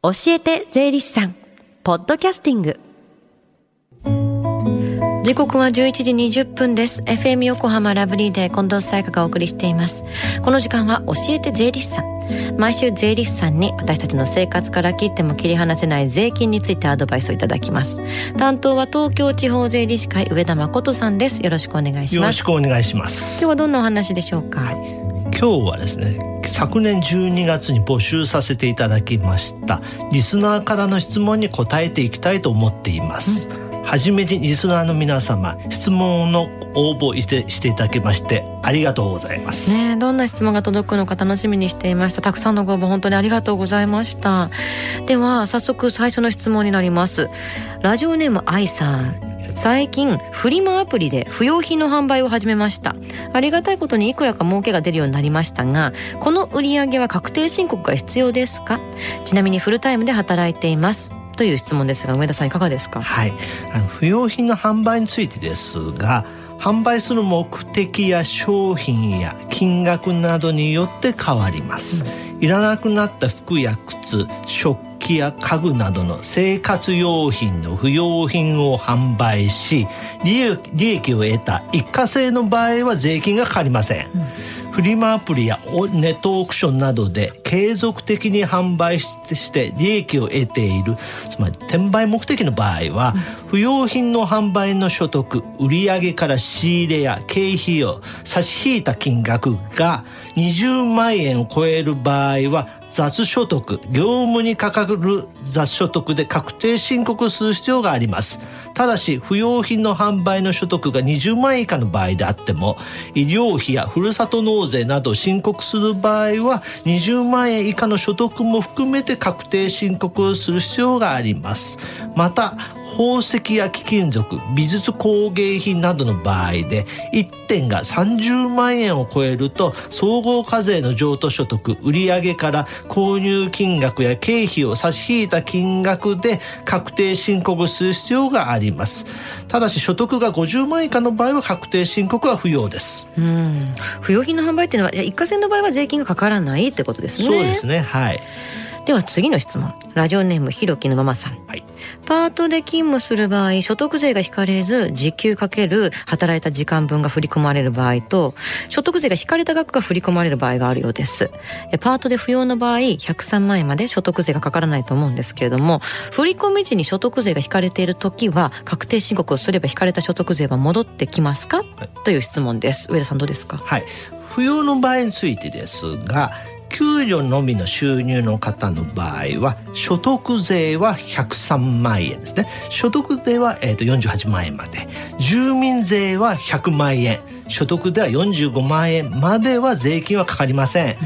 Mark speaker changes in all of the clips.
Speaker 1: 教えて税理士さん。ポッドキャスティング。時刻は11時20分です。FM 横浜ラブリーで近藤沙耶香がお送りしています。この時間は教えて税理士さん。毎週税理士さんに私たちの生活から切っても切り離せない税金についてアドバイスをいただきます。担当は東京地方税理士会上田誠さんです。よろしくお願いします。
Speaker 2: よろしくお願いします。
Speaker 1: 今日はどんなお話でしょうか、
Speaker 2: はい今日はですね昨年12月に募集させていただきました。リスナーからの質問に答えていきたいと思っています、うん、はじめにリスナーの皆様質問の応募してしていただきましてありがとうございます。
Speaker 1: ねどんな質問が届くのか楽しみにしていました。たくさんのご応募本当にありがとうございました。では早速最初の質問になります。ラジオネーム愛さん。最近フリマアプリで不用品の販売を始めました。ありがたいことにいくらか儲けが出るようになりましたがこの売り上げは確定申告が必要ですか？ちなみにフルタイムで働いています。という質問ですが上田さんいかがですか？
Speaker 2: はい。あの不用品の販売についてですが販売する目的や商品や金額などによって変わります、うん、いらなくなった服や靴食器や家具などの生活用品の不用品を販売し利益を得た一過性の場合は税金がかかりません、うんフリマアプリやネットオークションなどで継続的に販売して利益を得ているつまり転売目的の場合は、不用品の販売の所得売上から仕入れや経費を差し引いた金額が20万円を超える場合は雑所得業務にかかる雑所得で確定申告する必要がありますただし不用品の販売の所得が20万円以下の場合であっても医療費やふるさと納税など申告する場合は20万円以下の所得も含めて確定申告をする必要があります。また宝石や貴金属美術工芸品などの場合で1点が30万円を超えると総合課税の譲渡所得売上から購入金額や経費を差し引いた金額で確定申告する必要があります。ただし所得が50万円以下の場合は確定申告は不要です。
Speaker 1: うん。不用品の販売っていうのは一過性の場合は税金がかからないってことですね。
Speaker 2: そうですね。はい
Speaker 1: では次の質問。ラジオネームひろきのママさん、はい、パートで勤務する場合所得税が引かれず時給かける働いた時間分が振り込まれる場合と所得税が引かれた額が振り込まれる場合があるようです。パートで不要の場合103万円まで所得税がかからないと思うんですけれども振り込み時に所得税が引かれている時は確定申告をすれば引かれた所得税は戻ってきますか、はい、という質問です。上田さんどうですか？
Speaker 2: はい。不要の場合についてですが給与のみの収入の方の場合は所得税は103万円ですね。所得税は、えー、と48万円まで。住民税は100万円。所得では45万円までは税金はかかりません、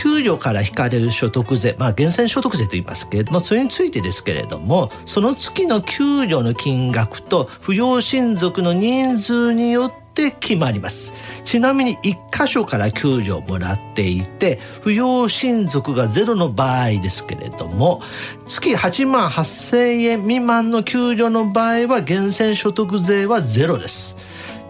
Speaker 2: 給与から引かれる所得税、まあ、源泉所得税と言いますけれどもそれについてですけれどもその月の給与の金額と扶養親族の人数によって決まります。ちなみに1箇所から救助をもらっていて扶養親族がゼロの場合ですけれども月8万8,000円未満の救助の場合は源泉所得税はゼロです。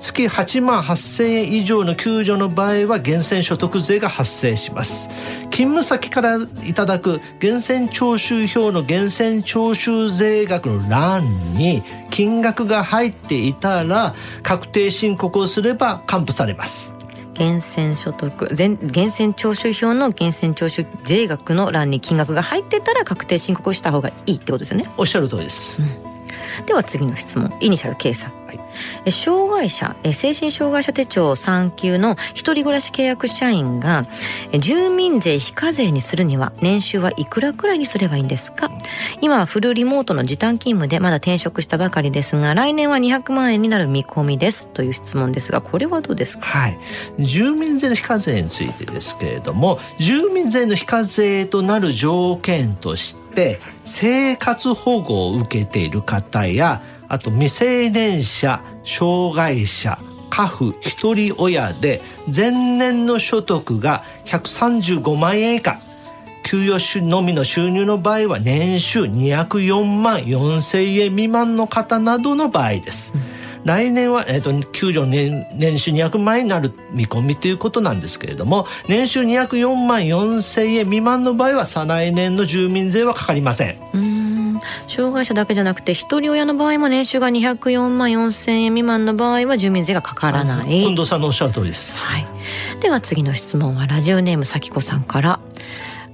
Speaker 2: 月8万8000円以上の給与の場合は源泉所得税が発生します。勤務先からいただく源泉徴収票の源泉徴収税額の欄に金額が入っていたら確定申告をすれば還付されます。
Speaker 1: 源泉所得全源泉徴収票の源泉徴収税額の欄に金額が入ってたら確定申告をした方がいいってことですよね。
Speaker 2: おっしゃる通りです、うん
Speaker 1: では次の質問。イニシャル K さん、はい、障害者精神障害者手帳3級の一人暮らし契約社員が住民税非課税にするには年収はいくらくらいにすればいいんですか？今はフルリモートの時短勤務でまだ転職したばかりですが来年は200万円になる見込みです。という質問ですがこれはどうですか？
Speaker 2: はい。住民税の非課税についてですけれども住民税の非課税となる条件としてって生活保護を受けている方やあと未成年者障害者家父一人親で前年の所得が135万円以下給与のみの収入の場合は年収204万4千円未満の方などの場合です。
Speaker 3: 来年は、えーと、給料年年収200万円になる見込みということなんですけれども年収204万4千円未満の場合は再来年の住民税はかかりません。
Speaker 1: 障害者だけじゃなくて一人親の場合も年収が204万4千円未満の場合は住民税がかからない。
Speaker 3: 近藤さんのおっしゃる通りです、
Speaker 1: はい、では次の質問はラジオネームさきこさんから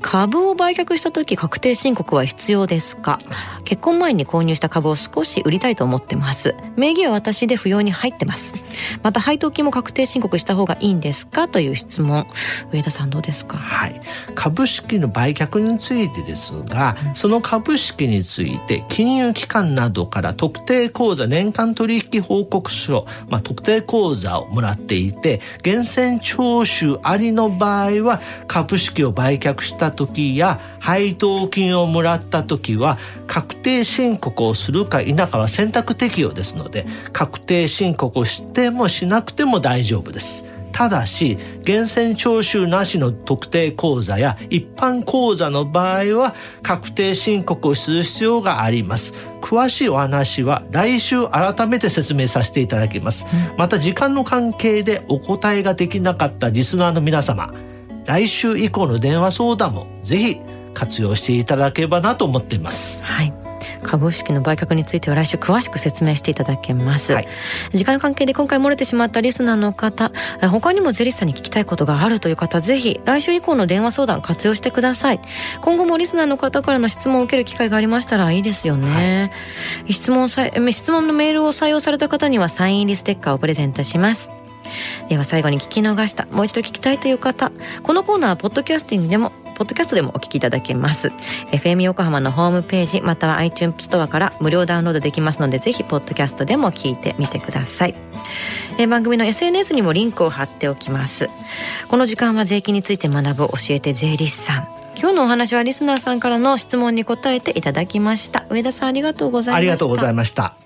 Speaker 1: 株を売却した時確定申告は必要ですか？結婚前に購入した株を少し売りたいと思ってます。名義は私で扶養に入ってます。また配当金も確定申告した方がいいんですか？という質問。上田さんどうですか？
Speaker 3: はい。株式の売却についてですがその株式について金融機関などから特定口座年間取引報告書、まあ、特定口座をもらっていて源泉徴収ありの場合は株式を売却した時や配当金をもらった時は確定申告をするか否かは選択適用ですので確定申告をしてもしなくても大丈夫です。ただし源泉徴収なしの特定口座や一般口座の場合は確定申告をする必要があります。詳しいお話は来週改めて説明させていただきます、また時間の関係でお答えができなかったリスナーの皆様来週以降の電話相談もぜひ活用していただければなと思っています。
Speaker 1: はい。株式の売却については来週詳しく説明していただけます、はい、時間の関係で今回漏れてしまったリスナーの方他にもゼリスさんに聞きたいことがあるという方ぜひ来週以降の電話相談活用してください。今後もリスナーの方からの質問を受ける機会がありましたらいいですよね、はい、質問さ質問のメールを採用された方にはサイン入りステッカーをプレゼントしますでは最後に聞き逃したもう一度聞きたいという方このコーナーはポッドキャスティングでもポッドキャストでもお聞きいただけます。FM 横浜のホームページまたは iTunes ストアから無料ダウンロードできますのでぜひポッドキャストでも聞いてみてください。え番組の SNS にもリンクを貼っておきます。この時間は税金について学ぶ教えて税理士さん。今日のお話はリスナーさんからの質問に答えていただきました。上田さんありがとうございました。あ
Speaker 3: りがとうございました。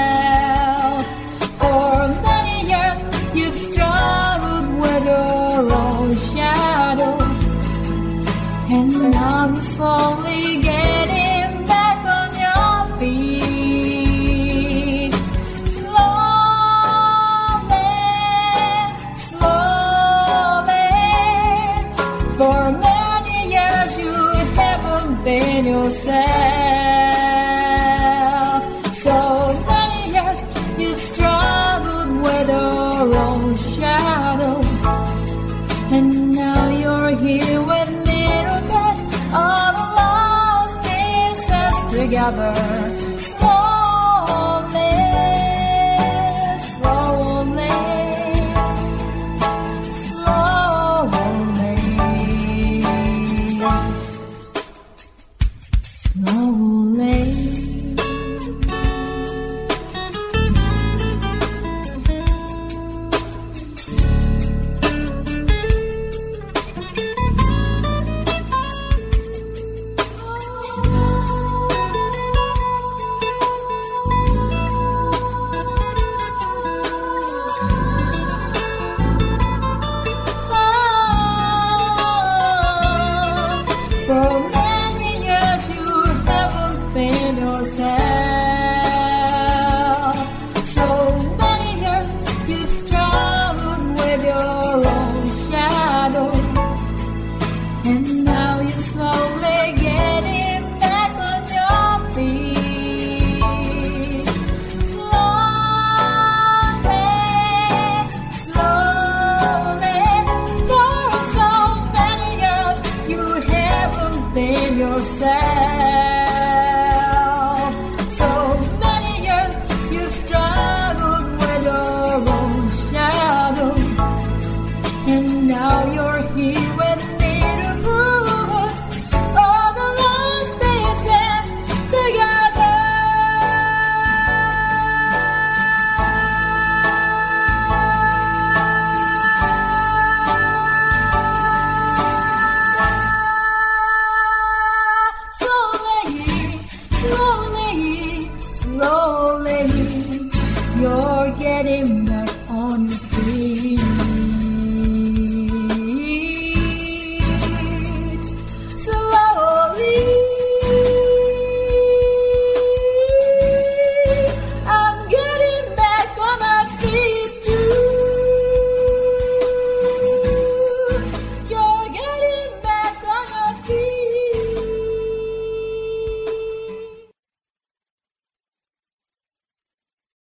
Speaker 3: And now you're here with me, all the lost pieces together.
Speaker 1: Slowly, slowly, slowly, slowly. の番組は